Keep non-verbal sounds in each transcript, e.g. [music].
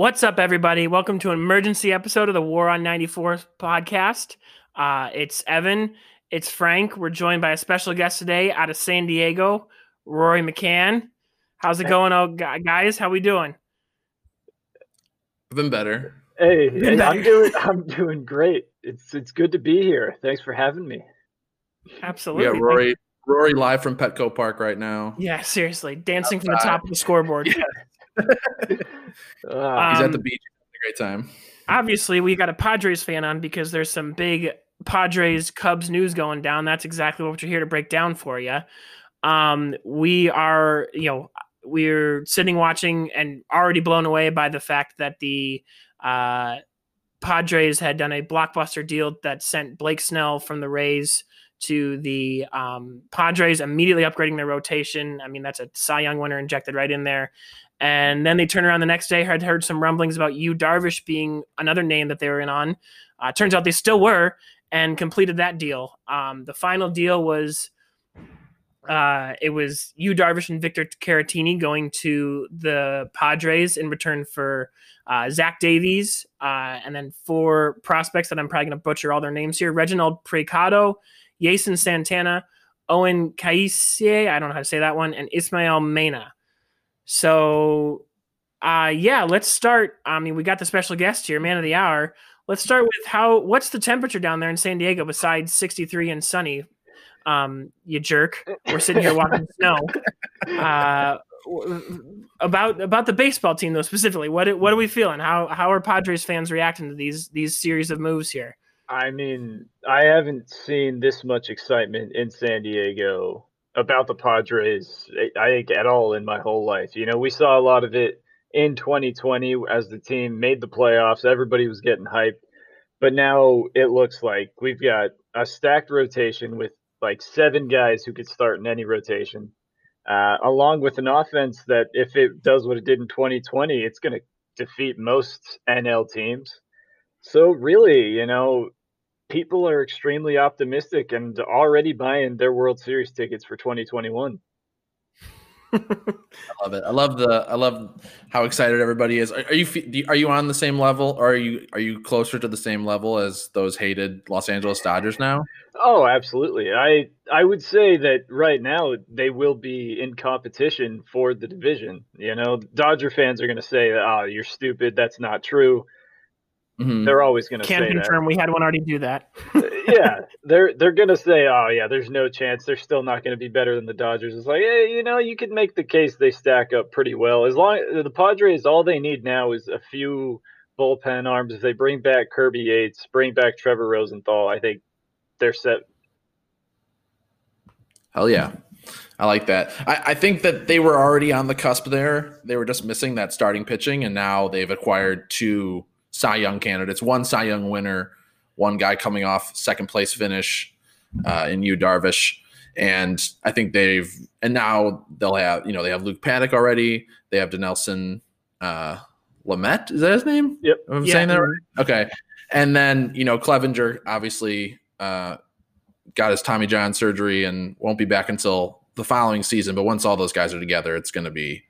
What's up, everybody? Welcome to an emergency episode of the War on 94 podcast. Uh, it's Evan, it's Frank. We're joined by a special guest today out of San Diego, Rory McCann. How's it going, oh guys? How we doing? I've been better. Hey, Been better. I'm doing [laughs] I'm doing great. It's it's good to be here. Thanks for having me. Absolutely. Yeah, Rory. Rory live from Petco Park right now. Yeah, seriously, dancing Outside. from the top of the scoreboard. [laughs] Yeah. Um, He's at the beach. Having a great time. Obviously, we got a Padres fan on because there's some big Padres Cubs news going down. That's exactly what you're here to break down for you. Um, we are, you know, we're sitting watching and already blown away by the fact that the uh, Padres had done a blockbuster deal that sent Blake Snell from the Rays to the um, Padres, immediately upgrading their rotation. I mean, that's a Cy Young winner injected right in there. And then they turned around the next day, had heard some rumblings about Yu Darvish being another name that they were in on. Uh, turns out they still were and completed that deal. Um, the final deal was uh, it was Yu Darvish and Victor Caratini going to the Padres in return for uh, Zach Davies uh, and then four prospects that I'm probably going to butcher all their names here Reginald Preciado, Yeison Santana, Owen Caissie, I don't know how to say that one, and Ismael Mena. So, uh, yeah, let's start. I mean, we got the special guest here, man of the hour. Let's start with how. What's the temperature down there in San Diego besides 63 and sunny? Um, you jerk. We're sitting here walking [laughs] snow. Uh, about about the baseball team though specifically. What what are we feeling? How how are Padres fans reacting to these these series of moves here? I mean, I haven't seen this much excitement in San Diego about the Padres, I think, at all in my whole life. You know, we saw a lot of it in 2020 as the team made the playoffs. Everybody was getting hyped. But now it looks like we've got a stacked rotation with like seven guys who could start in any rotation, uh, along with an offense that, if it does what it did in 2020, it's going to defeat most NL teams. So, really, you know, people are extremely optimistic and already buying their World Series tickets for 2021. [laughs] I love it. I love the. I love how excited everybody is. Are, are you are you on the same level, or are you are you closer to the same level as those hated Los Angeles Dodgers now? Oh, absolutely. I I would say that right now they will be in competition for the division. You know, Dodger fans are going to say, "Oh, you're stupid. That's not true." Mm-hmm. They're always going to can confirm that. we had one already do that. [laughs] yeah, they're they're going to say, "Oh yeah, there's no chance. They're still not going to be better than the Dodgers." It's like, hey, you know, you could make the case they stack up pretty well. As long the Padres, all they need now is a few bullpen arms. If they bring back Kirby Yates, bring back Trevor Rosenthal, I think they're set. Hell yeah. I like that. I, I, think that they were already on the cusp there. They were just missing that starting pitching, and now they've acquired two Cy Young candidates, one Cy Young winner, one guy coming off second place finish uh, in Yu Darvish. And I think they've, and now they'll have, you know, they have Luke Paddack already. They have Dinelson uh, Lamet. Is that his name? Yep. I'm yeah. saying that right? Okay. And then, you know, Clevinger obviously uh, got his Tommy John surgery and won't be back until the following season. But once all those guys are together, it's going to be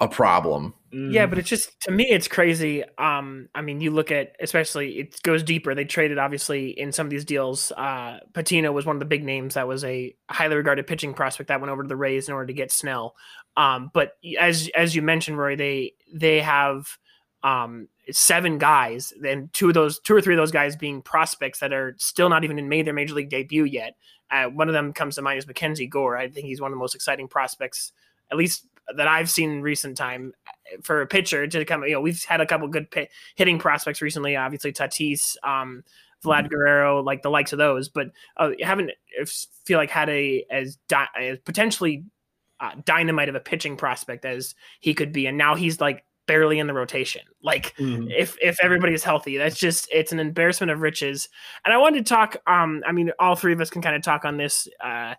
a problem. Yeah, but it's just to me it's crazy. Um, I mean, you look at especially it goes deeper. They traded obviously in some of these deals. Uh, Patino was one of the big names that was a highly regarded pitching prospect that went over to the Rays in order to get Snell. Um, but as as you mentioned, Roy, they they have um seven guys, and two of those two or three of those guys being prospects that are still not even made their major league debut yet. Uh, one of them comes to mind is Mackenzie Gore. I think he's one of the most exciting prospects, at least that I've seen in recent time for a pitcher to come. You know, we've had a couple good hitting prospects recently. Obviously, Tatis, um, Vlad mm-hmm. Guerrero, like the likes of those, but uh, haven't feel like had a as, di- as potentially uh, dynamite of a pitching prospect as he could be, and now he's like barely in the rotation. Like mm-hmm. if if everybody is healthy, that's just it's an embarrassment of riches. And I wanted to talk. Um, I mean, all three of us can kind of talk on this. Uh,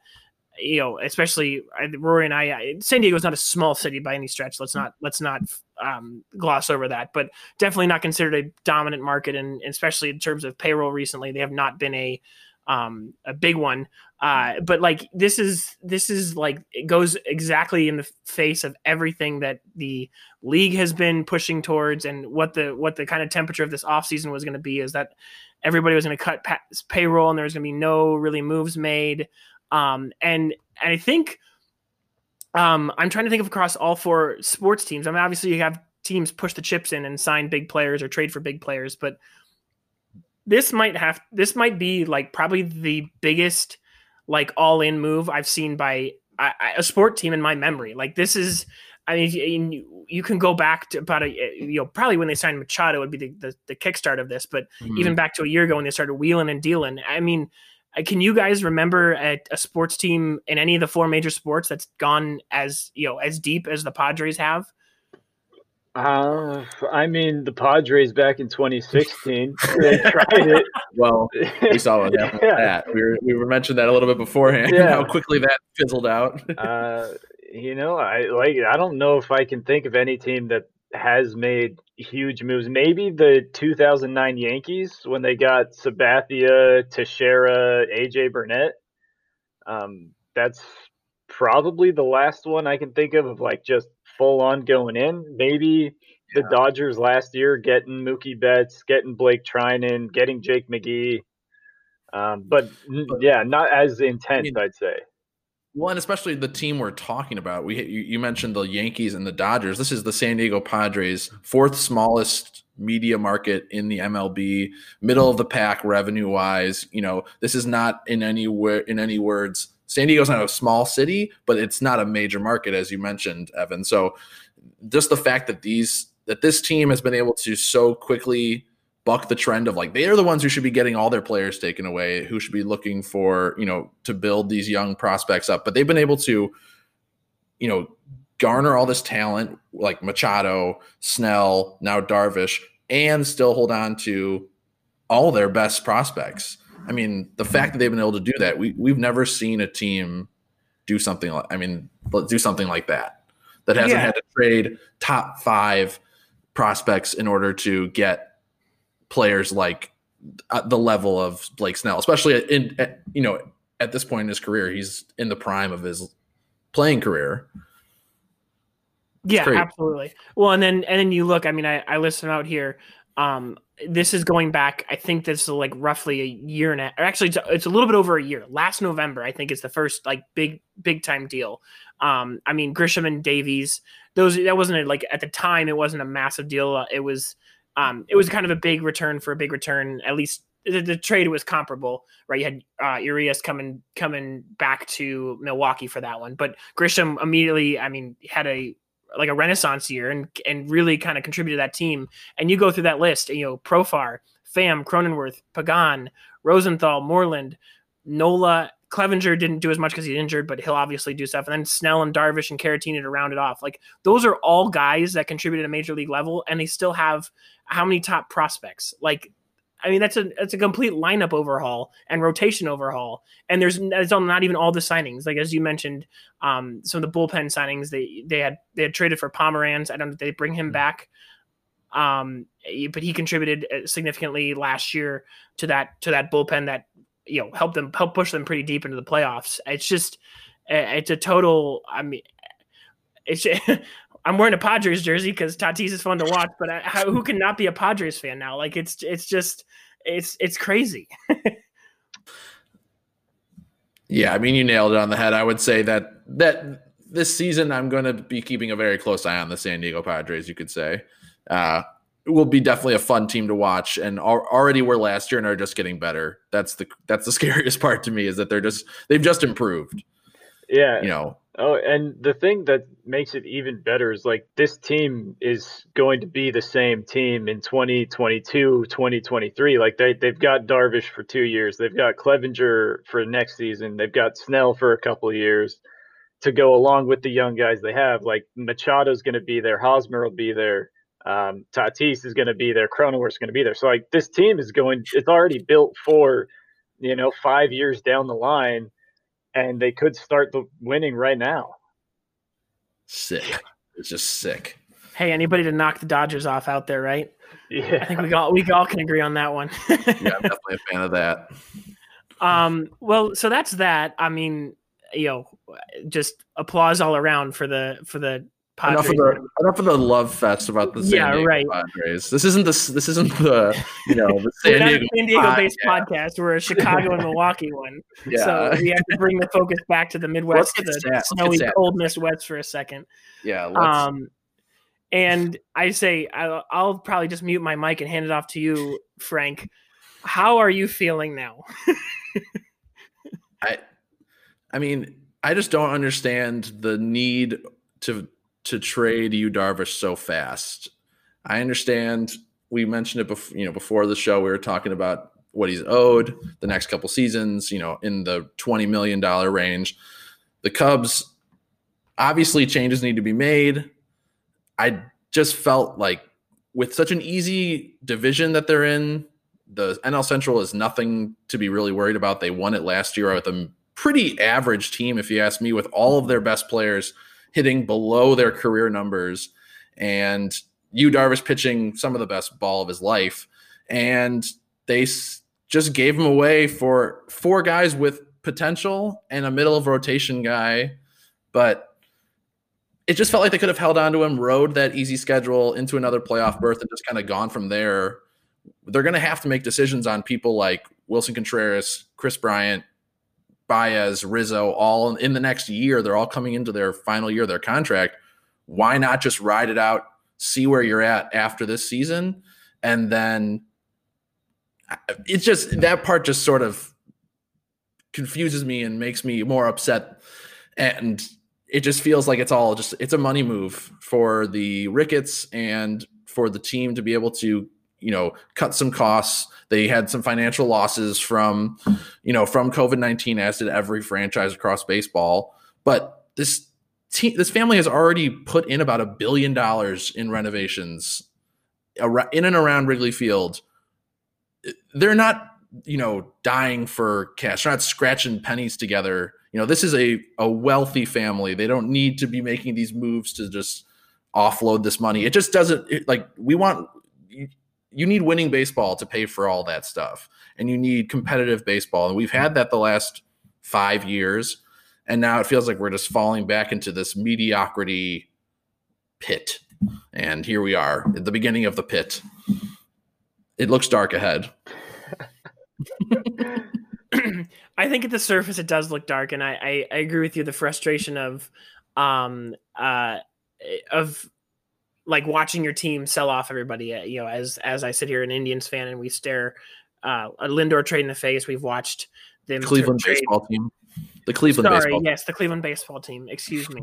you know, especially Rory and I, San Diego is not a small city by any stretch. Let's not let's not um, gloss over that, but definitely not considered a dominant market, and especially in terms of payroll recently, they have not been a um, a big one. Uh, but like this is this is like it goes exactly in the face of everything that the league has been pushing towards, and what the what the kind of temperature of this offseason was going to be is that everybody was going to cut pa- payroll and there was going to be no really moves made. Um, and and I think um, I'm trying to think of across all four sports teams. I mean, obviously you have teams push the chips in and sign big players or trade for big players, but this might have this might be like probably the biggest like all in move I've seen by a, a sport team in my memory. Like this is, I mean, you, you can go back to about a you know probably when they signed Machado would be the the, the kickstart of this, but mm-hmm. even back to a year ago when they started wheeling and dealing. I mean, can you guys remember a, a, sports team in any of the four major sports that's gone as you know as deep as the Padres have? Uh, I mean, the Padres back in 2016, [laughs] they tried it. Well, we saw what happened [laughs] yeah. that. We were we were mentioned that a little bit beforehand. Yeah. How quickly that fizzled out. [laughs] uh, you know, I like. I don't know if I can think of any team that has made huge moves. Maybe the 2009 Yankees when they got Sabathia, Teixeira, AJ Burnett. Um, that's probably the last one I can think of of like just full on going in. Maybe the Dodgers last year getting Mookie Betts, getting Blake Treinen, getting Jake McGee. Um, but, but, yeah, not as intense, I mean, I'd say. Well, and especially the team we're talking about. We you, mentioned the Yankees and the Dodgers. This is the San Diego Padres, fourth smallest media market in the MLB, middle of the pack revenue wise. You know, this is not in any in any words San Diego's not a small city, but it's not a major market, as you mentioned, Evan. So just the fact that these that this team has been able to so quickly buck the trend of like they are the ones who should be getting all their players taken away, who should be looking for, you know, to build these young prospects up. But they've been able to, you know, garner all this talent like Machado, Snell, now Darvish, and still hold on to all their best prospects. I mean, the fact that they've been able to do that, we we've never seen a team do something like I mean, do something like that. That hasn't yeah. had to trade top five prospects in order to get players like the level of Blake Snell, especially in at, you know at this point in his career, he's in the prime of his playing career. yeah, absolutely. Well, and then and then you look. I mean, I I listen out here. Um, this is going back. I think this is like roughly a year and a, or actually it's, it's, a little bit over a year. Last November, I think is the first like big big time deal. Um, I mean Grisham and Davies. Those that wasn't a, like at the time it wasn't a massive deal. Uh, it was um, it was kind of a big return for a big return. At least the, the trade was comparable, right? You had uh, Urias coming coming back to Milwaukee for that one, but Grisham immediately, I mean, had a like a renaissance year and and really kind of contributed to that team. And you go through that list, you know, Profar, Pham, Cronenworth, Pagan, Rosenthal, Moreland, Nola, Clevinger didn't do as much because he's injured, but he'll obviously do stuff. And then Snell and Darvish and Caratini to round it off. Like those are all guys that contributed at a major league level, and they still have how many top prospects? Like I mean, that's a that's a complete lineup overhaul and rotation overhaul. And there's that's not even all the signings. Like as you mentioned, um, some of the bullpen signings they they had they had traded for Pomeranz. I don't know if they bring him mm-hmm. back. Um, but he contributed uh, significantly last year to that to that bullpen that you know helped them help push them pretty deep into the playoffs. It's just it's a total. I mean, it's [laughs] I'm wearing a Padres jersey because Tatis is fun to watch, but I, who can not be a Padres fan now? Like it's it's just it's it's crazy. [laughs] yeah, I mean you nailed it on the head. I would say that that this season I'm going to be keeping a very close eye on the San Diego Padres. You could say uh, will be definitely a fun team to watch, and already were last year and are just getting better. That's the that's the [laughs] scariest part to me is that they're just they've just improved. Yeah, you know Oh, and the thing that makes it even better is like this team is going to be the same team in 2022, 2023. Like they they've got Darvish for 2 years. They've got Clevinger for next season. They've got Snell for a couple of years to go along with the young guys they have. Like Machado's going to be there, Hosmer will be there. Um, Tatis is going to be there, Cronenworth's going to be there. So like this team is going it's already built for you know 5 years down the line and they could start the winning right now. Sick. It's just sick. Hey, anybody to knock the Dodgers off out there, right? Yeah. I think we all we all can agree on that one. [laughs] yeah, I'm definitely a fan of that. Um, well, so that's that. I mean, you know, just applause all around for the for the Enough of the enough of the love fest about the San Yeah, Diego right. Padres. This isn't the this isn't the you know the San Diego. San Diego based podcast. podcast. We're a Chicago and Milwaukee one. [laughs] Yeah, So we have to bring the focus back to the Midwest, to the. Snowy, cold Midwest for a second. yeah. Let's, Um, and I say I'll, I'll probably just mute my mic and hand it off to you, Frank. How are you feeling now? [laughs] I, I mean, I just don't understand the need to to trade Yu Darvish so fast. I understand we mentioned it before, you know, before the show. We were talking about what he's owed the next couple seasons, you know, in the twenty million dollar range. The Cubs, obviously, changes need to be made. I just felt like with such an easy division that they're in, the NL Central is nothing to be really worried about. They won it last year with a pretty average team, if you ask me, with all of their best players hitting below their career numbers, and Yu Darvish pitching some of the best ball of his life, and they just gave him away for four guys with potential and a middle of rotation guy, but it just felt like they could have held on to him, rode that easy schedule into another playoff berth, and just kind of gone from there. They're going to have to make decisions on people like Willson Contreras, Kris Bryant, Baez, Rizzo, all in the next year. They're all coming into their final year of their contract. Why not just ride it out, see where you're at after this season, and then it's just that part just sort of confuses me and makes me more upset. And it just feels like it's all just it's a money move for the Ricketts and for the team to be able to you know cut some costs. They had some financial losses from you know from COVID nineteen, as did every franchise across baseball. But this team, this family has already put in about a billion dollars in renovations in and around Wrigley Field. They're not you know dying for cash. They're not scratching pennies together. You know this is a a wealthy family. They don't need to be making these moves to just offload this money. It just doesn't it, like we want you, need winning baseball to pay for all that stuff and you need competitive baseball and we've had that the last 5 years and now it feels like we're just falling back into this mediocrity pit and here we are at the beginning of the pit it looks dark ahead I think at the surface it does look dark, and I, I, I agree with you. The frustration of, um, uh, of like watching your team sell off everybody. uh, You know, as as I sit here, an Indians fan, and we stare uh, a Lindor trade in the face. We've watched them Cleveland trade- baseball team the Cleveland Sorry, baseball yes, the Cleveland baseball team. Excuse me.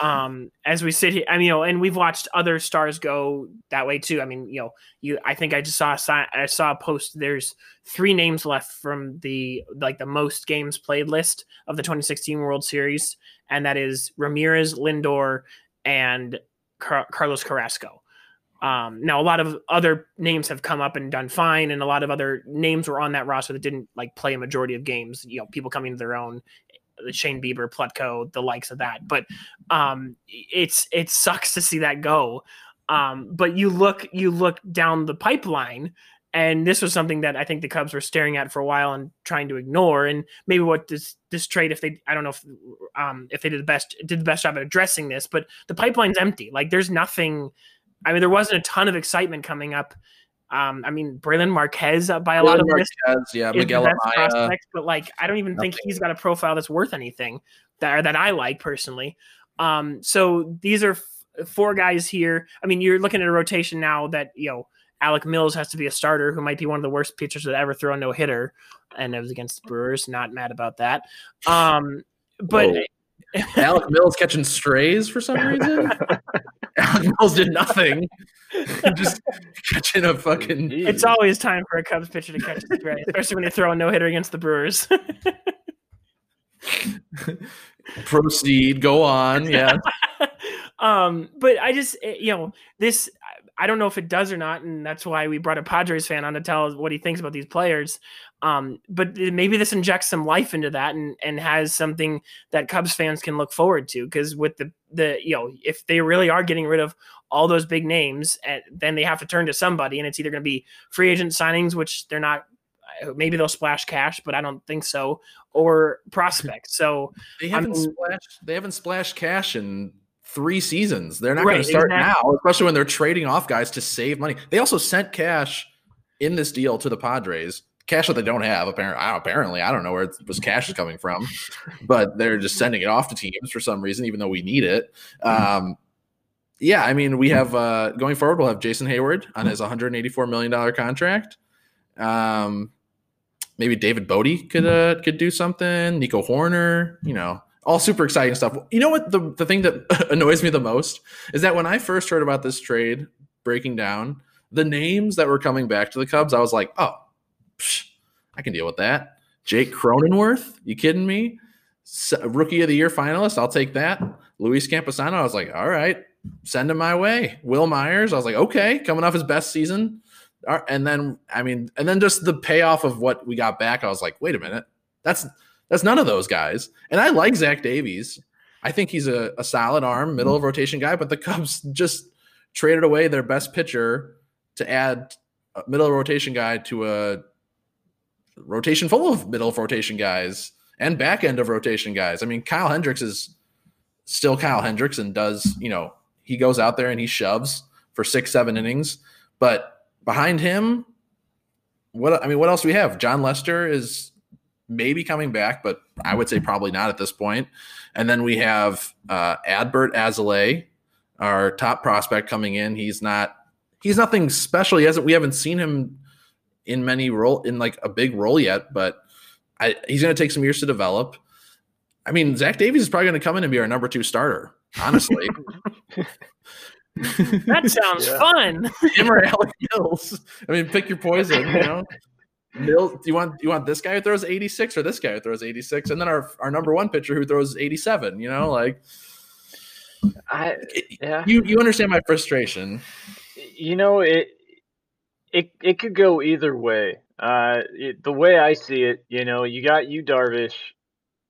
um, as we sit here, I mean, you know, and we've watched other stars go that way too. I mean, you know, you. I think I just saw a si- I saw a post. There's three names left from the like the most games played list of the 2016 World Series, and that is Ramirez, Lindor, and Car- Carlos Carrasco. Um, now a lot of other names have come up and done fine, and a lot of other names were on that roster that didn't like play a majority of games. You know, people coming to their own, Shane Bieber, Plutko, the likes of that. But um, it's it sucks to see that go. Um, but you look you look down the pipeline, and this was something that I think the Cubs were staring at for a while and trying to ignore. And maybe what this this trade, if they I don't know if um, if they did the best did the best job at addressing this, but the pipeline's empty. Like there's nothing. I mean, there wasn't a ton of excitement coming up. Um, I mean, Brailyn Marquez uh, by a lot of Marquez, lists yeah Miguel prospect, but like I don't even think he's got a profile that's worth anything that that I like personally. Um, so these are f- four guys here. I mean, you're looking at a rotation now that you know Alec Mills has to be a starter, who might be one of the worst pitchers to ever throw a no hitter, and it was against the Brewers. Not mad about that. Um, but [laughs] Alec Mills catching strays for some reason. [laughs] Alec Mills did nothing. Just catching a fucking. it's always time for a Cubs pitcher to catch a stray, [laughs] especially when they throw a no hitter against the Brewers. Proceed. Go on. Yeah. um, but I just, eh, you know, this, I don't know if it does or not, and that's why we brought a Padres fan on to tell us what he thinks about these players. Um, but maybe this injects some life into that and and has something that Cubs fans can look forward to. Because with the the you know, if they really are getting rid of all those big names, and then they have to turn to somebody, and it's either going to be free agent signings, which they're not maybe they'll splash cash, but I don't think so, or prospects. So they haven't I mean, splashed. They haven't splashed cash in three seasons. They're not Right, going to start exactly. now, especially when they're trading off guys to save money. They also sent cash in this deal to the Padres. Cash that they don't have. Apparently, apparently, I don't know where it was cash is coming from, [laughs] but they're just sending it off to teams for some reason, even though we need it. Um, yeah, I mean, we have uh, going forward. We'll have Jason Heyward on his 184 million dollar contract. Um, maybe David Bote could uh, could do something. Nico Hoerner, you know, all super exciting stuff. You know what the the thing that [laughs] annoys me the most is that when I first heard about this trade breaking down, the names that were coming back to the Cubs, I was like, oh, psh, I can deal with that. Jake Cronenworth, you kidding me? Rookie of the year finalist, I'll take that. Luis Campusano, I was like, all right, send him my way. Wil Myers, I was like, okay, coming off his best season. And then, I mean, and then just the payoff of what we got back, I was like, wait a minute, that's that's none of those guys. And I like Zach Davies. I think he's a, a solid arm, mm-hmm. middle of rotation guy, but the Cubs just traded away their best pitcher to add a middle of rotation guy to a rotation full of middle of rotation guys and back end of rotation guys. I mean, Kyle Hendricks is still Kyle Hendricks and does, you know, he goes out there and he shoves for six, seven innings. But behind him, what I mean, what else do we have? Jon Lester is maybe coming back, but I would say probably not at this point. And then we have uh, Adbert Alzolay, our top prospect coming in. He's not he's nothing special. He hasn't we haven't seen him in many role in like a big role yet, but I, he's going to take some years to develop. I mean, Zach Davies is probably going to come in and be our number two starter. Honestly, [laughs] that sounds Yeah. fun. him or Alec Mills. I mean, pick your poison. You know, Mills. Do you want you want this guy who throws eighty six or this guy who throws eighty six, and then our our number one pitcher who throws eighty seven. You know, like I yeah. you you understand my frustration. you know it it it could go either way uh it, the way i see it you know you got Yu darvish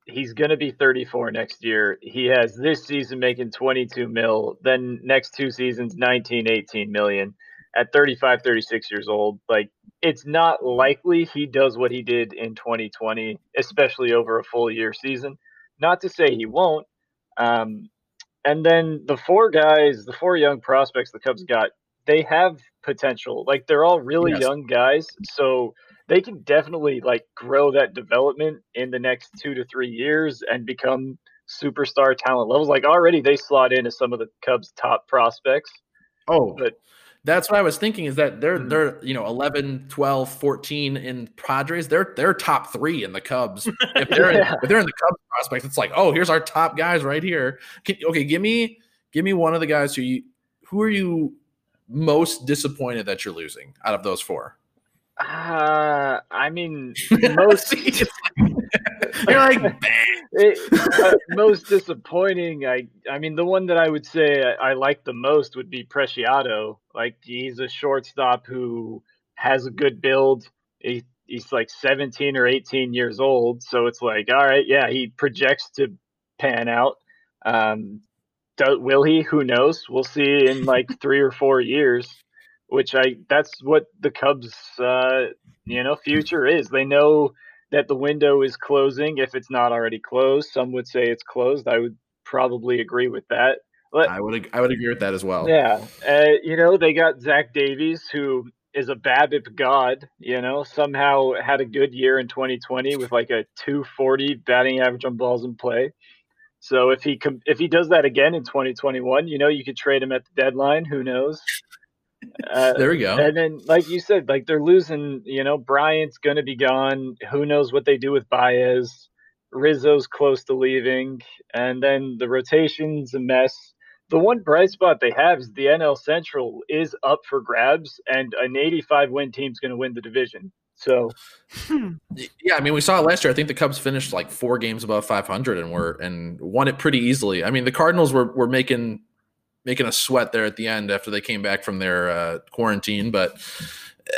he's going to be 34 next year he has this season making 22 mil then next two seasons 19 18 million at 35 36 years old like it's not likely he does what he did in 2020 especially over a full year season not to say he won't um and then the four guys the four young prospects the cubs got they have potential. Like they're all really Yes. young guys, so they can definitely like grow that development in the next two to three years and become superstar talent levels. Like already they slot in as some of the Cubs' top prospects. Oh, But- that's what I was thinking is that they're Mhm. they're you know 11, 12, 14 in Padres. They're they're top 3 in the Cubs. If they're [laughs] Yeah. in, if they're in the Cubs prospects, it's like, "Oh, here's our top guys right here." Can, okay, give me give me one of the guys who you who are you most disappointed that you're losing out of those four? Uh, I mean, [laughs] most [laughs] you're like, it, uh, most disappointing. I I mean, the one that I would say I, I like the most would be Preciado. Like he's a shortstop who has a good build. He, he's like 17 or 18 years old, so it's like, all right, yeah, he projects to pan out. Um, do, will he? Who knows? We'll see in like three or four years. Which I that's what the Cubs, uh, you know, future is. They know that the window is closing if it's not already closed. Some would say it's closed. I would probably agree with that. But I would I would agree with that as well. yeah, uh, you know, they got Zach Davies, who is a BABIP god. You know, somehow had a good year in 2020 with like a 240 batting average on balls in play. So if he com- if he does that again in 2021, you know, you could trade him at the deadline. Who knows? Uh, There we go. and then, like you said, like they're losing. You know, Bryant's going to be gone. Who knows what they do with Baez? Rizzo's close to leaving, and then the rotation's a mess. The one bright spot they have is the NL Central is up for grabs, and an 85 win team's going to win the division. So Yeah, I mean, we saw it last year. I think the Cubs finished like four games above 500 and were and won it pretty easily. I mean, the Cardinals were were making making a sweat there at the end after they came back from their uh, quarantine, but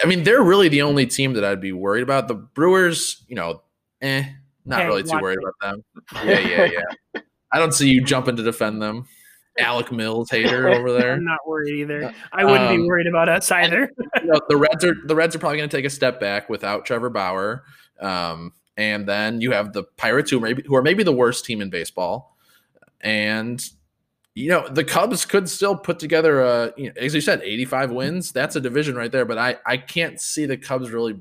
I mean, they're really the only team that I'd be worried about. The Brewers, you know, eh, not Hey, really too worried it. about them. [laughs] Yeah, yeah, yeah. I don't see you jumping to defend them. Alec Mills hater [laughs] over there. I'm not worried either. I wouldn't um, be worried about us either. you know, the Reds are the Reds are probably going to take a step back without Trevor Bauer. Um, and then you have the Pirates, who maybe who are maybe the worst team in baseball, and you know the Cubs could still put together a, you know, as you said, 85 wins. That's a division right there, but I I can't see the Cubs really.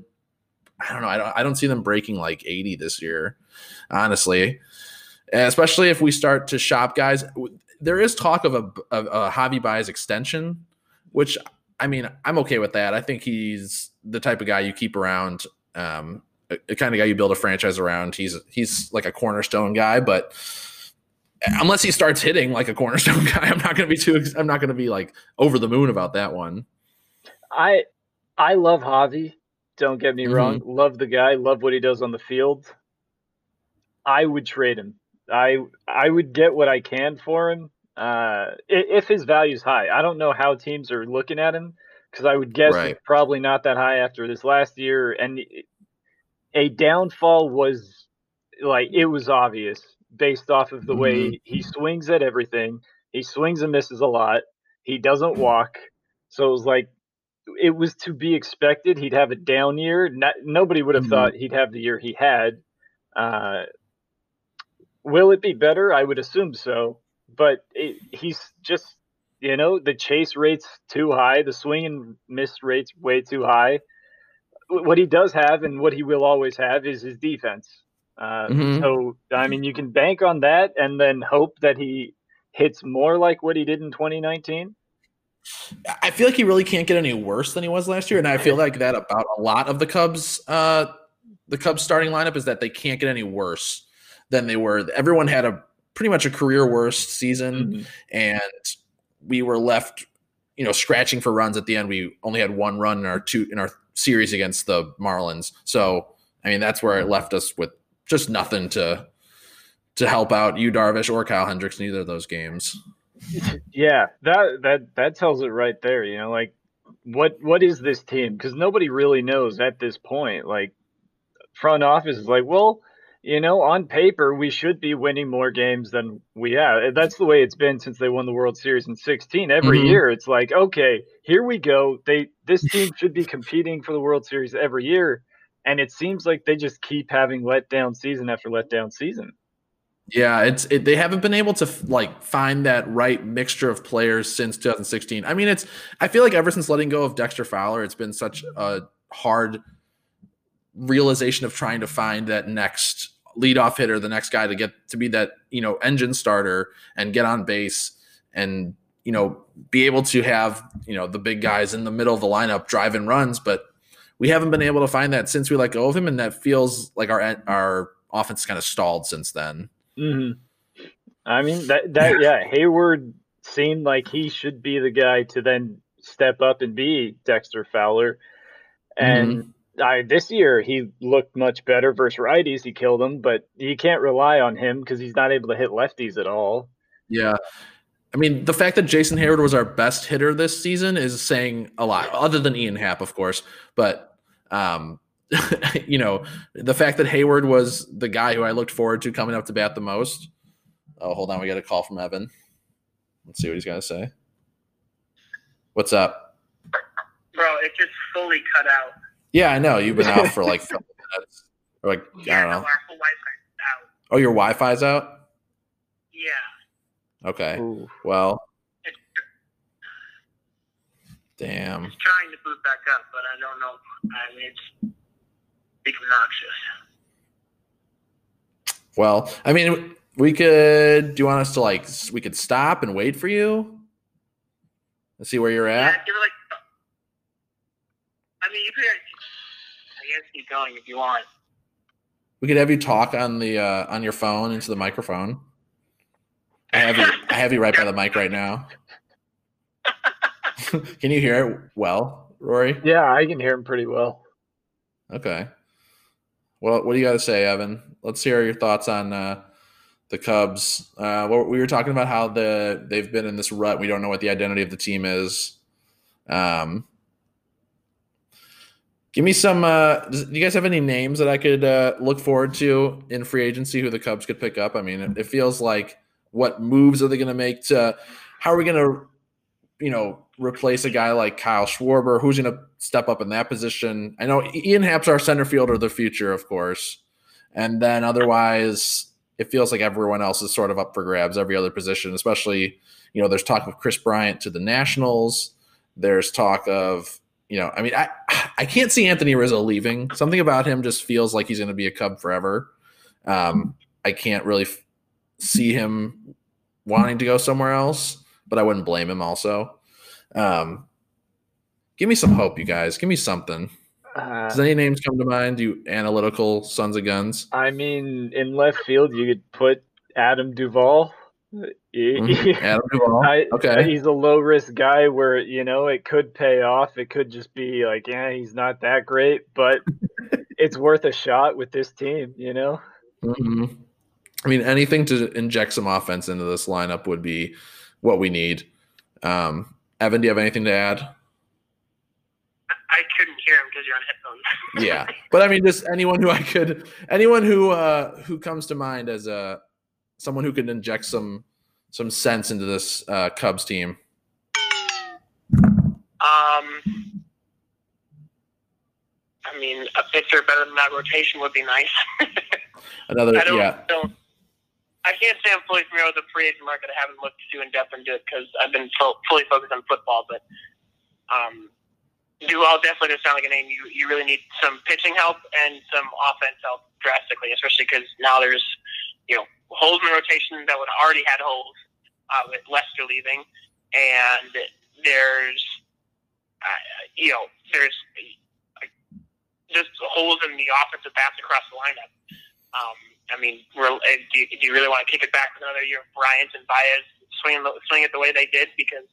I don't know. I don't. I don't see them breaking like 80 this year, honestly. especially if we start to shop guys. There is talk of a, a, a Javi Baez extension, which I mean, I'm okay with that. I think he's the type of guy you keep around. Um, the kind of guy you build a franchise around. He's he's like a cornerstone guy, but unless he starts hitting like a cornerstone [laughs] guy, I'm not going to be too. I'm not going to be like over the moon about that one. I I love Javi. Don't get me mm-hmm. wrong. Love the guy. Love what he does on the field. I would trade him. I I would get what I can for him uh, if his value's high. I don't know how teams are looking at him because I would guess right. probably not that high after this last year. And a downfall was like it was obvious based off of the mm-hmm. way he swings at everything. He swings and misses a lot. He doesn't walk. So it was like it was to be expected. He'd have a down year. Not, nobody would have mm-hmm. thought he'd have the year he had. Uh, will it be better? I would assume so. But it, he's just, you know, the chase rate's too high. The swing and miss rate's way too high what he does have and what he will always have is his defense. Uh, mm-hmm. So I mean, you can bank on that and then hope that he hits more like what he did in 2019. I feel like he really can't get any worse than he was last year, and I feel like that about a lot of the Cubs. Uh, the Cubs starting lineup is that they can't get any worse than they were. Everyone had a pretty much a career worst season, mm-hmm. and we were left, you know, scratching for runs at the end. We only had one run in our two in our series against the Marlins. So I mean that's where it left us with just nothing to to help out Yu Darvish or Kyle Hendricks in either of those games. Yeah, that that that tells it right there. You know, like what what is this team? Because nobody really knows at this point. Like front office is like, well, you know, on paper, we should be winning more games than we have. That's the way it's been since they won the World Series in 16. Every mm-hmm. year, it's like, okay, here we go. They this team should be competing for the World Series every year, and it seems like they just keep having letdown season after letdown season. Yeah, it's it, they haven't been able to like find that right mixture of players since 2016. I mean, it's I feel like ever since letting go of Dexter Fowler, it's been such a hard realization of trying to find that next leadoff hitter, the next guy to get to be that, you know, engine starter and get on base and, you know, be able to have, you know, the big guys in the middle of the lineup driving runs. But we haven't been able to find that since we let go of him. And that feels like our, our offense kind of stalled since then. Mm-hmm. I mean, that, that, yeah, Heyward seemed like he should be the guy to then step up and be Dexter Fowler. And, mm-hmm I, this year he looked much better versus righties. He killed them, but you can't rely on him because he's not able to hit lefties at all. Yeah. I mean, the fact that Jason Heyward was our best hitter this season is saying a lot, other than Ian Happ, of course. But, um, [laughs] you know, the fact that Heyward was the guy who I looked forward to coming up to bat the most. Oh, hold on. We got a call from Evan. Let's see what he's got to say. What's up? Bro, it just fully cut out. Yeah, I know. You've been out for like [laughs] minutes. Or like yeah, I don't know. No, oh, your Wi-Fi's out. Yeah. Okay. Ooh. Well. It's, damn. It's trying to boot back up, but I don't know. I mean, it's obnoxious. Well, I mean, we could. Do you want us to like? We could stop and wait for you. Let's see where you're at. Yeah, give it like. I mean, you could I guess keep going if you want. We could have you talk on the uh, on your phone into the microphone. I have you. I have you right by the mic right now. [laughs] [laughs] can you hear it well, Rory? Yeah, I can hear him pretty well. Okay. Well, what do you got to say, Evan? Let's hear your thoughts on uh, the Cubs. Uh, we were talking about how the they've been in this rut. We don't know what the identity of the team is. Um, Give me some. Uh, do you guys have any names that I could uh, look forward to in free agency who the Cubs could pick up? I mean, it, it feels like what moves are they going to make to how are we going to you know replace a guy like Kyle Schwarber? Who's going to step up in that position? I know Ian Happ's our center fielder of the future, of course, and then otherwise it feels like everyone else is sort of up for grabs every other position, especially you know there's talk of Kris Bryant to the Nationals. There's talk of you know, I mean, I I can't see Anthony Rizzo leaving. Something about him just feels like he's going to be a Cub forever. Um, I can't really f- see him wanting to go somewhere else, but I wouldn't blame him. Also, um, give me some hope, you guys. Give me something. Uh, Does any names come to mind? You analytical sons of guns. I mean, in left field, you could put Adam Duvall. Mhm. Adam [laughs] Duvall. I, Okay. He's a low risk guy where, you know, it could pay off. It could just be like, yeah, he's not that great, but [laughs] it's worth a shot with this team, you know? hmm I mean, anything to inject some offense into this lineup would be what we need. Um, Evan, do you have anything to add? I couldn't hear him because you're on headphones. [laughs] yeah but i mean just anyone who i could anyone who uh who comes to mind as a someone who could inject some some sense into this uh cubs team Um, I mean, a pitcher better than that rotation would be nice. [laughs] another I don't, yeah don't. I can't say I'm fully familiar with the free agent market. I haven't looked too in depth into it because I've been full, fully focused on football. But um, Duvall definitely does sound like a name. You you really need some pitching help and some offense help drastically, especially because now there's you know holes in the rotation that would already had holes uh, with Lester leaving, and there's uh, you know there's uh, just holes in the offensive bats across the lineup. Um, I mean, uh, do, you, do you really want to kick it back another year of Bryant and Baez swinging swinging it the way they did? Because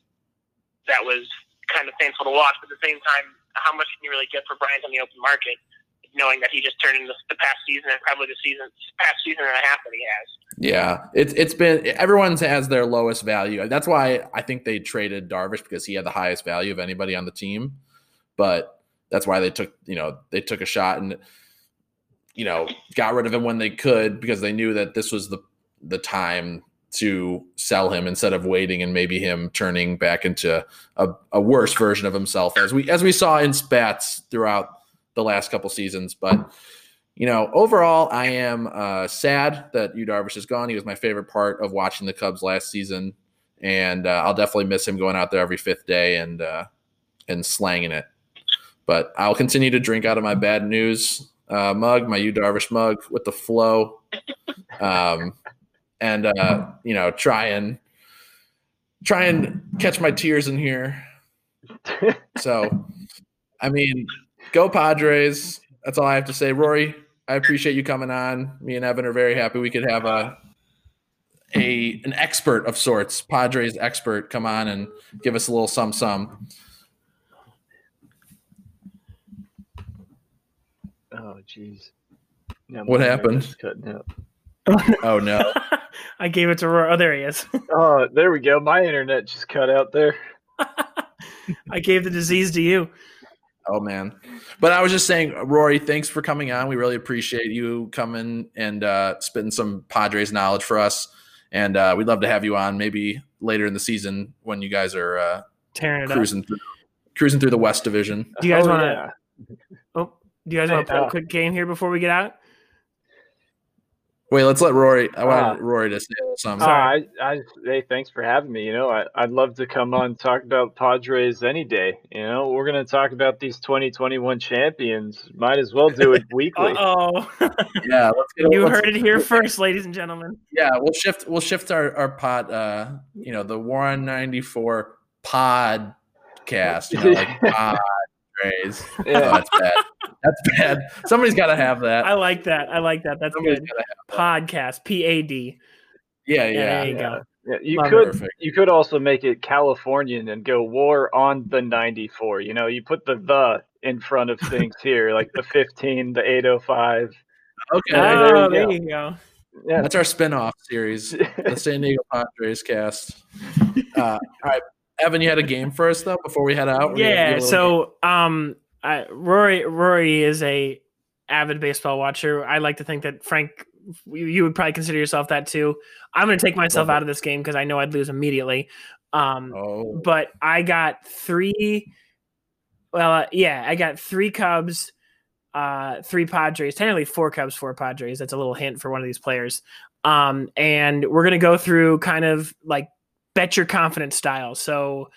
that was kind of painful to watch. But at the same time, how much can you really get for Bryant on the open market, knowing that he just turned in the, the past season and probably the season past season and a half that he has? yeah it's it's been everyone's has their lowest value that's why i think they traded darvish because he had the highest value of anybody on the team but that's why they took you know they took a shot and you know got rid of him when they could because they knew that this was the the time to sell him instead of waiting and maybe him turning back into a, a worse version of himself as we as we saw in spats throughout the last couple seasons. But you know overall i am uh, sad that Yu darvish is gone. He was my favorite part of watching the cubs last season. And uh, i'll definitely miss him going out there every fifth day and uh, and slanging it. But i'll continue to drink out of my bad news uh, mug my Yu darvish mug with the flow um, and uh, you know try and try and catch my tears in here. [laughs] So, I mean, go Padres. That's all I have to say. Rory, I appreciate you coming on. Me and Evan are very happy we could have a a an expert of sorts, Padres expert, come on and give us a little sum sum. oh, jeez. Now What happened? Cutting out. [laughs] Oh no. [laughs] I gave it to Roy. Oh, there he is. [laughs] Oh, there we go. My internet just cut out there. I gave the disease to you. Oh man. But I was just saying, Rory, thanks for coming on. We really appreciate you coming and uh, spitting some Padres knowledge for us. And uh, we'd love to have you on maybe later in the season when you guys are uh, Tearing it up. cruising through, cruising through the West Division. Do you guys Oh, wanna- yeah. Oh, do you guys want to play Uh, a quick game here before we get out? Wait, let's let Rory. I want Ah. Rory to say something. Oh, I, I, hey, thanks for having me. You know, I, I'd love to come on and talk about Padres any day. You know, we're going to talk about these 2021 champions. Might as well do it [laughs] weekly. Uh oh. [laughs] yeah, let's get. [laughs] you let's- heard it here first, ladies and gentlemen. Yeah, we'll shift. We'll shift our our pod. Uh, you know, the War on ninety four podcast. You know, like Padres. Oh, Yeah. that's bad. That's bad. Somebody's got to have that. I like that. I like that. That's Somebody's good. got to have. Podcast. P A D. Yeah, Yeah, yeah. there you Yeah. go. Yeah, you Love could Perfect. you could also make it Californian and go war on the 94. You know, you put the the in front of things here, like the 15, the 805. Okay, Oh, there you there go. you go. Yeah. that's our spin-off series, the San Diego Padres cast. [laughs] Uh, all right, Evan, you had a game for us though before we head out. We're gonna do a Yeah. So, um, I, Rory Rory is a avid baseball watcher. I like to think that Frank you, you would probably consider yourself that too. I'm going to take myself out of this game because I know I'd lose immediately. Um, Oh, but I got three. Well, uh, yeah, I got three Cubs, uh, three Padres. Technically, four Cubs, four Padres. That's a little hint for one of these players. Um, and we're gonna go through kind of like bet your confidence style. So,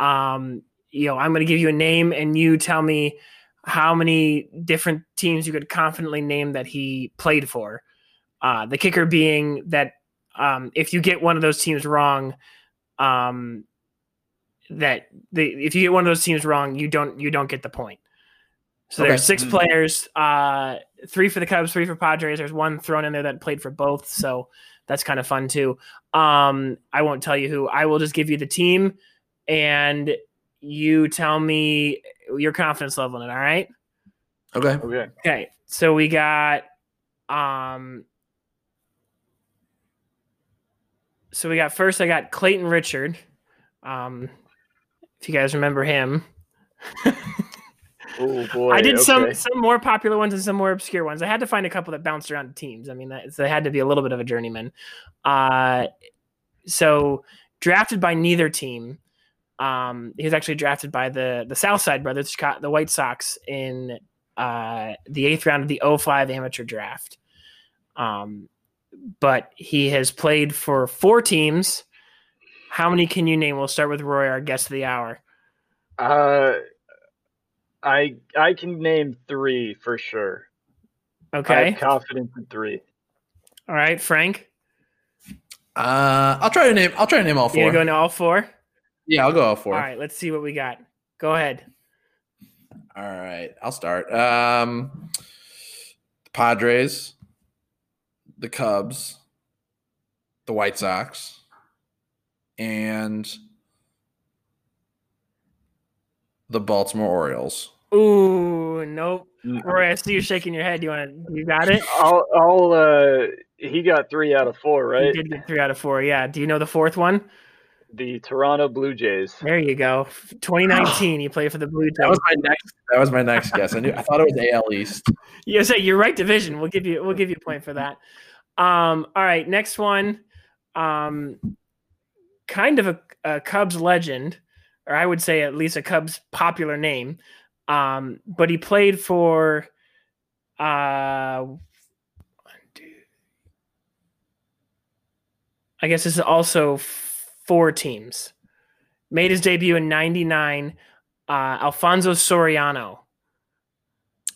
um, you know, I'm gonna give you a name, and you tell me how many different teams you could confidently name that he played for. Uh, the kicker being that um, if you get one of those teams wrong, um, that the if you get one of those teams wrong, you don't you don't get the point. So Okay. there's six Mhm. players, uh, three for the Cubs, three for Padres. There's one thrown in there that played for both, so that's kind of fun too. Um, I won't tell you who. I will just give you the team, and you tell me your confidence level in it. All right. okay. Okay. Okay. So we got um. So we got first. I got Clayton Richard. Um, if you guys remember him. [laughs] Oh boy. I did some okay. some more popular ones and some more obscure ones. I had to find a couple that bounced around teams. I mean, that, so they had to be a little bit of a journeyman. Uh, so drafted by neither team. Um, he was actually drafted by the the Southside brothers, the White Sox, in uh, the eighth round of the 05 amateur draft. Um, but he has played for four teams. How many can you name? We'll start with Roy, our guest of the hour. Uh, I I can name three for sure. I Okay. have confidence in three. All right, Frank. Uh, I'll try to name. I'll try to name all four. You four. gonna all four? yeah, I'll go all four. All right, let's see what we got. Go ahead. All right, I'll start. Um, the Padres, the Cubs, the White Sox, and the Baltimore Orioles. Ooh, nope. Roy, I see you shaking your head. You want to? You got it. [laughs] I'll I'll uh he got three out of four, right? He did get three out of four. Yeah. Do you know the fourth one? The Toronto Blue Jays. There you go. 2019. You played for the Blue That Jays. was my next. That was my next guess. I knew. I thought it was AL East. [laughs] You say you're right division. We'll give you. We'll give you a point for that. Um. All right. Next one. Um. Kind of a, a Cubs legend, or I would say at least a Cubs popular name. Um. But he played for. Uh. I guess this is also four teams. Made his debut in '99. Uh, Alfonso Soriano.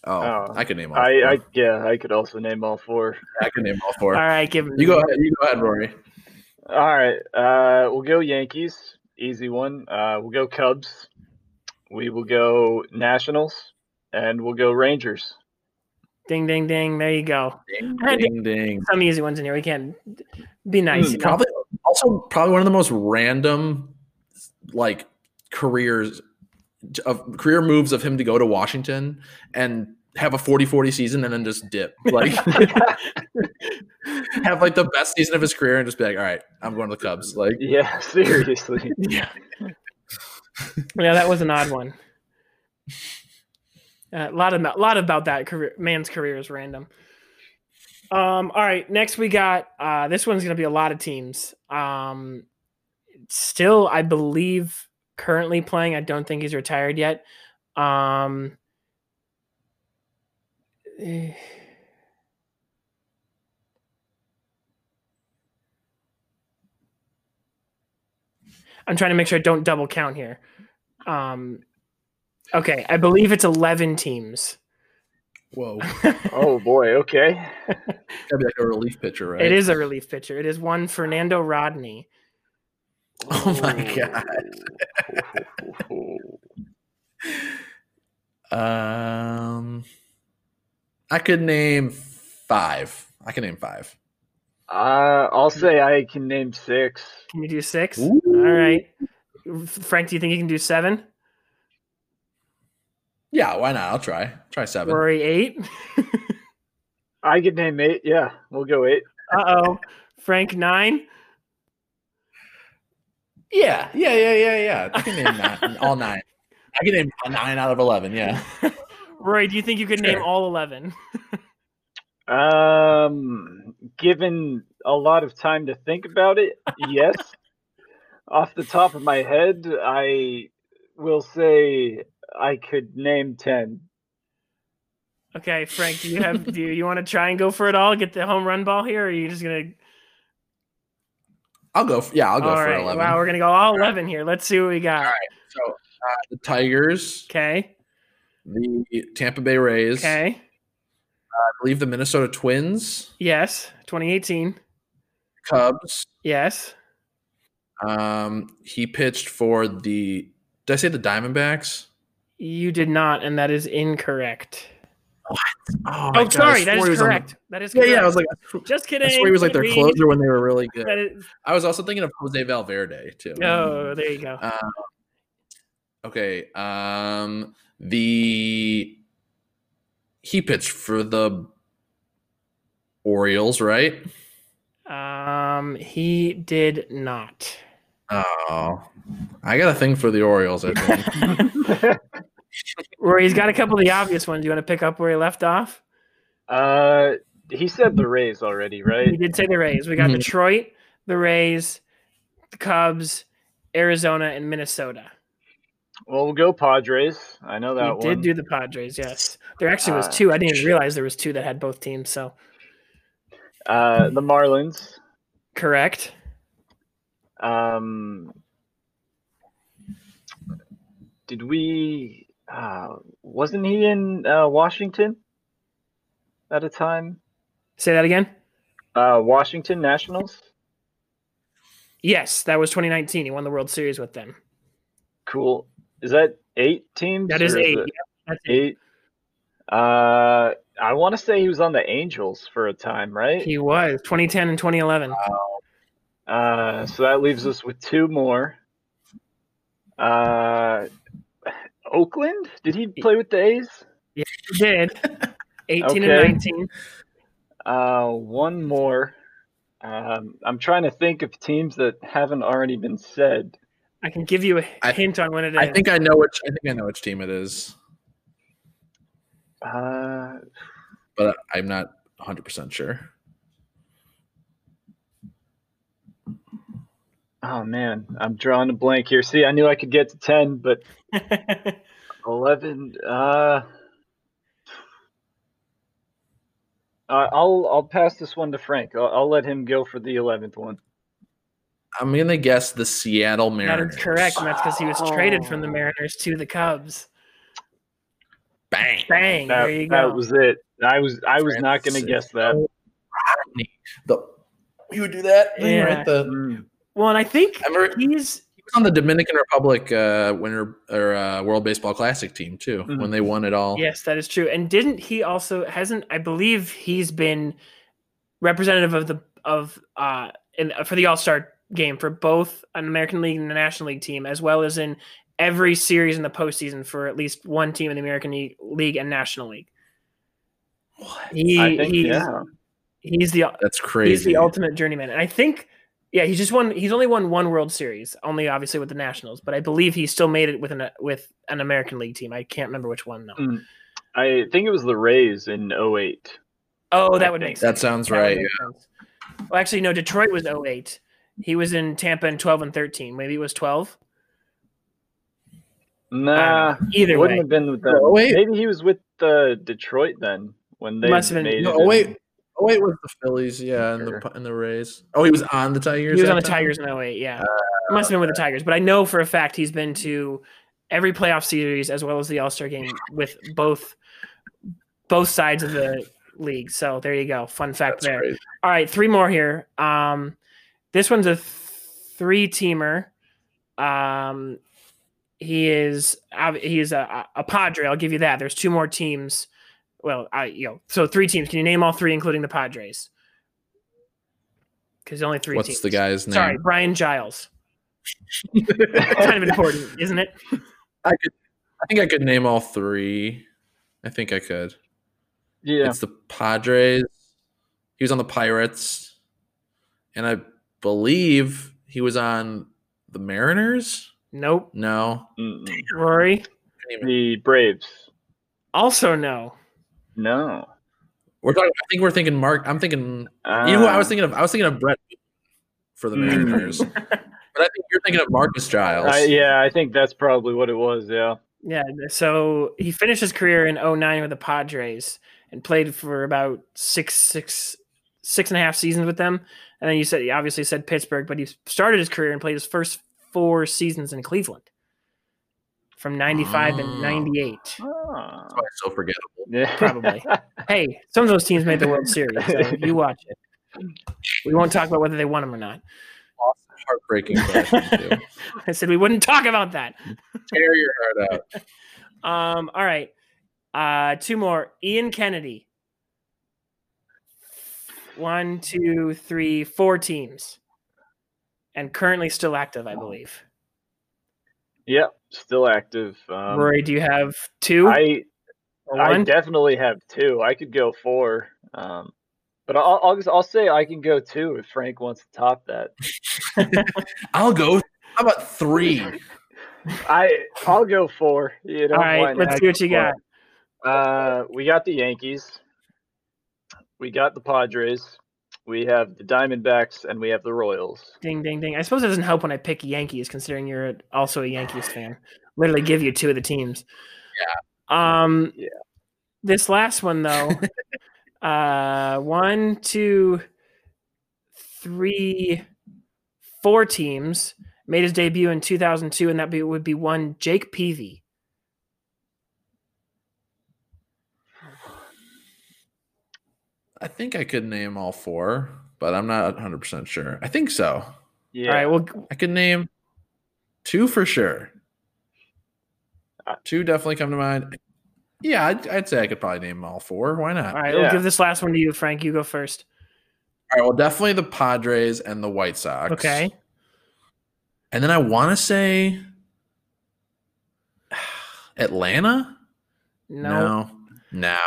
Oh, Oh, I could name all. I, four. I yeah, I could also name all four. I could name all four. All right, give him. You go ahead. You go ahead, Rory. All right. Uh we'll go Yankees. Easy one. Uh we'll go Cubs. We will go Nationals and we'll go Rangers. Ding, ding, ding. There you go. Ding, I had to- ding, ding. Some easy ones in here. We can be nice. Hmm. Probably also probably one of the most random like careers of career moves of him to go to Washington and have a 40-40 season and then just dip. Like [laughs] have like the best season of his career and just be like, all right, I'm going to the Cubs. Like Yeah, [laughs] seriously. Yeah. [laughs] yeah, that was an odd one. Uh, a lot of a lot about that career man's career is random. Um, all right, next we got uh, this one's going to be a lot of teams. Um, still, I believe currently playing. I don't think he's retired yet. Um, eh. I'm trying to make sure I don't double count here. Um, okay, I believe it's 11 teams. whoa. [laughs] oh boy, okay. Gotta be like a relief pitcher, right? It is a relief pitcher. It is one Fernando Rodney. Oh my god. [laughs] [laughs] Um I could name five. I can name five. Uh, I'll say I can name six. Can you do six? Ooh. All right. Frank, do you think you can do seven? Yeah, why not? I'll try. Try seven. Rory, eight? I could name eight. Yeah, we'll go eight. Uh oh. Frank, nine? Yeah, yeah, yeah, yeah, yeah. I can name nine, all nine. I can name nine out of eleven. Yeah. [laughs] Rory, do you think you could name all 11? [laughs] Um, given a lot of time to think about it, yes. [laughs] Off the top of my head, I will say I could name 10. Okay, Frank, do you have do you, you want to try and go for it all? Get the home run ball here, or are you just gonna? I'll go. For, yeah, I'll go all for right, eleven. wow, we're gonna go all eleven here. Let's see what we got. All right. So uh, the Tigers, Okay, the Tampa Bay Rays, okay, I believe the Minnesota Twins, yes, 2018, Cubs. yes, Um, he pitched for the. Did I say the Diamondbacks? you did not, and that is incorrect. Oh, Oh, I sorry, that is was the- correct. That is yeah, correct. yeah. I was like, just kidding. I swear he was like their closer when they were really good. Is, I was also thinking of Jose Valverde too. oh, there you go. Uh, okay. Um, the he pitched for the Orioles, right? Um, he did not. Oh, I got a thing for the Orioles. I think. Rory, he's got a couple of the obvious ones. Do you want to pick up where he left off? Uh, he said the Rays already, right? He did say the Rays. We got Mhm. Detroit, the Rays, the Cubs, Arizona, and Minnesota. Well, we'll go Padres. I know that He one. did do the Padres, yes. There actually was Uh, two. I didn't even realize there was two that had both teams. So uh, the Marlins. correct. Um, did we? Uh, wasn't he in uh, Washington at a time? Say that again. Uh, Washington Nationals. Yes, that was 2019. He won the World Series with them. Cool. Is that eight teams? That is eight. Yep, that's eight. Eight. Uh, I want to say he was on the Angels for a time, right? He was 2010 and 2011. Uh, so that leaves us with two more. Uh, Oakland? Did he play with the A's? Yeah, he did [laughs] 18 and 19. Uh, one more. Um, I'm trying to think of teams that haven't already been said. I can give you a I- hint on when it is. I think I know which. I think I know which team it is, Uh, but I'm not 100 percent sure. oh man, I'm drawing a blank here. See, I knew I could get to ten, but [laughs] eleven. Uh, uh, I'll I'll pass this one to Frank. I'll, I'll let him go for the eleventh one. I'm gonna guess the Seattle Mariners. That is correct, and that's because he was traded from the Mariners to the Cubs. Bang. Bang! That, there you that was it. I was I was not going to guess that. The, you would do that thing, Yeah. right? The, Mm. well, and I think I remember he he's was on the Dominican Republic uh, Winter or uh, World Baseball Classic team too Mhm. when they won it all. yes, that is true. And didn't he also hasn't? I believe he's been representative of the of uh in for the All Star game for both an American League and the National League team, as well as in every series in the postseason for at least one team in the American League and National League. He, I think he's, yeah. he's the That's crazy. He's the ultimate journeyman. And I think, yeah, he's just won. He's only won one World Series, only obviously with the Nationals. But I believe he still made it with an with an American League team. I can't remember which one though. Mm. I think it was the Rays in 08. Oh, that I would think make sense. That sounds That right. make sense. Well, actually, no. Detroit was 08. He was in Tampa in 12 and 13. Maybe it was 12. Nah, Either wouldn't way, have been with them. Oh, wait. Maybe he was with uh, Detroit then when they Must have been- made No, it. oh wait, oh wait, was the Phillies? Yeah, and the and the Rays. Oh, he was on the Tigers. he was on the time? Tigers in 08. Yeah, must have been with the Tigers. But I know for a fact he's been to every playoff series as well as the All Star game with both both sides of the league. So there you go. Fun fact That's there. crazy. All right, three more here. Um, this one's a three teamer. Um, he is ob- he is a, a Padre. I'll give you that. There's two more teams. Well, I you know so three teams. Can you name all three, including the Padres? Because only three. What's teams. the guy's name? Sorry, Brian Giles. kind of important, isn't it? [laughs] I could. I think I could name all three. I think I could. Yeah. It's the Padres. He was on the Pirates, and I believe he was on the Mariners. Nope. No, Mm-mm. Rory. The Braves. Also no. No. We're talking. I think we're thinking Mark. I'm thinking. you know who I was thinking of? I was thinking of Brett for the Mm. Mariners, [laughs] but I think you're thinking of Marcus Giles. I, yeah, I think that's probably what it was. Yeah. Yeah, so he finished his career in 09 with the Padres and played for about six, six, six and a half seasons with them. And then you said he obviously said Pittsburgh, but he started his career and played his first four seasons in Cleveland from 95 and Oh. 98. Ah. That's why it's so forgettable. Yeah. [laughs] Probably. Hey, some of those teams made the World Series. So [laughs] you watch it. We won't talk about whether they won them or not. Heartbreaking question too. [laughs] I said we wouldn't talk about that. Tear your heart out. Um, all right. Uh, two more. Ian Kennedy. One, two, three, four teams. And currently still active, I believe. Yep. Still active. Um, Rory, do you have two I or I definitely have two. I could go four. Um, but I'll I'll, just, I'll say I can go two if Frank wants to top that. [laughs] I'll go. How about three? [laughs] I I'll go four. You know, All right, let's see what you got. Uh, we got the Yankees. We got the Padres. We have the Diamondbacks, and we have the Royals. Ding, ding, ding. I suppose it doesn't help when I pick Yankees, considering you're also a Yankees fan. Literally give you two of the teams. Yeah. Um. Yeah. This last one though, [laughs] uh, one, two, three, four teams made his debut in 2002, and that be, would be one Jake Peavy. I think I could name all four, but I'm not 100 percent sure. I think so. Yeah. All right. Well, I could name two for sure. Uh, Two definitely come to mind. Yeah, I'd, I'd say I could probably name all four. Why not? all right. We'll give this last one to you, Frank. You go first. All right, well, definitely the Padres and the White Sox. Okay. And then I want to say [sighs] Atlanta. No. no, no.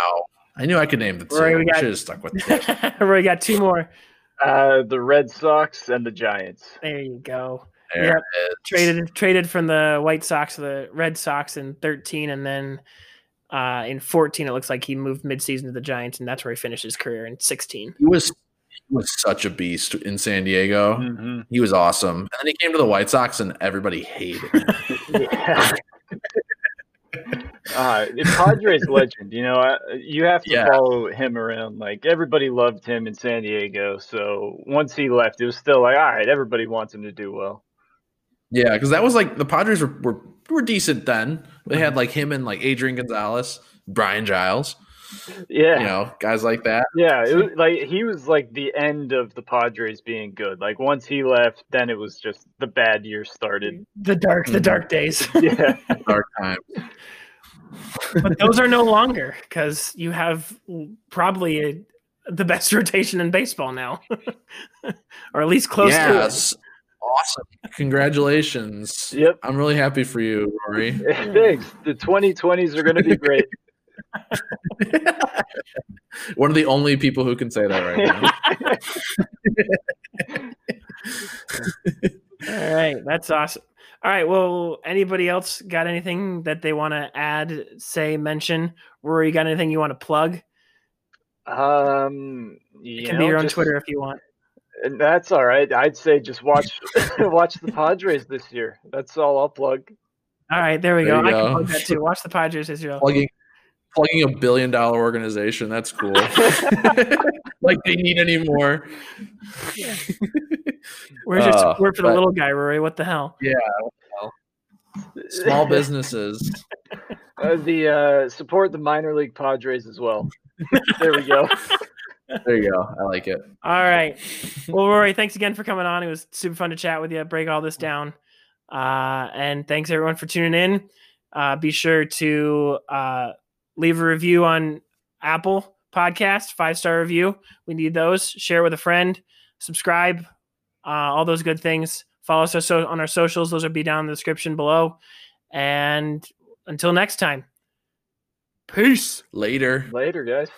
I knew I could name the two. [laughs] Rory, we got- Should have stuck with it. Roy got two more. Uh, the Red Sox and the Giants. There you go. There Yep. traded traded from the White Sox to the Red Sox in 13, and then uh, in 14, it looks like he moved midseason to the Giants, and that's where he finished his career in 16. He was he was such a beast in San Diego. Mm-hmm. He was awesome. And then he came to the White Sox and everybody hated him. [laughs] [laughs] Uh, Padres [laughs] legend, you know, I, you have to Yeah. follow him around. Like everybody loved him in San Diego, so once he left, it was still like, all right, everybody wants him to do well. yeah, because that was like the Padres were, were were decent then. They had like him and like Adrian Gonzalez, Brian Giles, Yeah, you know, guys like that. yeah, it was like he was like the end of the Padres being good. Like once he left, then it was just the bad years started. The dark, the mm-hmm. dark days. [laughs] Yeah, [laughs] Dark time. but those are no longer because you have probably a, the best rotation in baseball now, [laughs] or at least close to it. yes. Awesome. Congratulations. yep. I'm really happy for you, Rory. Thanks. The 2020s are going to be great. [laughs] One of the only people who can say that right now. [laughs] All right, that's awesome. All right, well, anybody else got anything that they want to add, say, mention? Rory, you got anything you want to plug? Um, It you can know, be your own just- Twitter if you want. And that's all right. I'd say just watch [laughs] watch the Padres this year. That's all I'll plug. All right, there we There go. you I can plug that too. Watch the Padres this year. plugging plugging a billion dollar organization. That's cool. [laughs] like they need any more. [laughs] Where's your Uh, support for the but- little guy, Rory? What the hell? Yeah. Small businesses. [laughs] Uh, the uh, support the minor league Padres as well. there we go. There you go. I like it. All right. Well, Rory, thanks again for coming on. It was super fun to chat with you, break all this down. Uh, and thanks everyone for tuning in. Uh, be sure to uh, leave a review on Apple Podcast, five star review. We need those. Share with a friend. Subscribe. Uh, all those good things. Follow us on our socials. Those will be down in the description below. And until next time, peace. Later. Later, guys.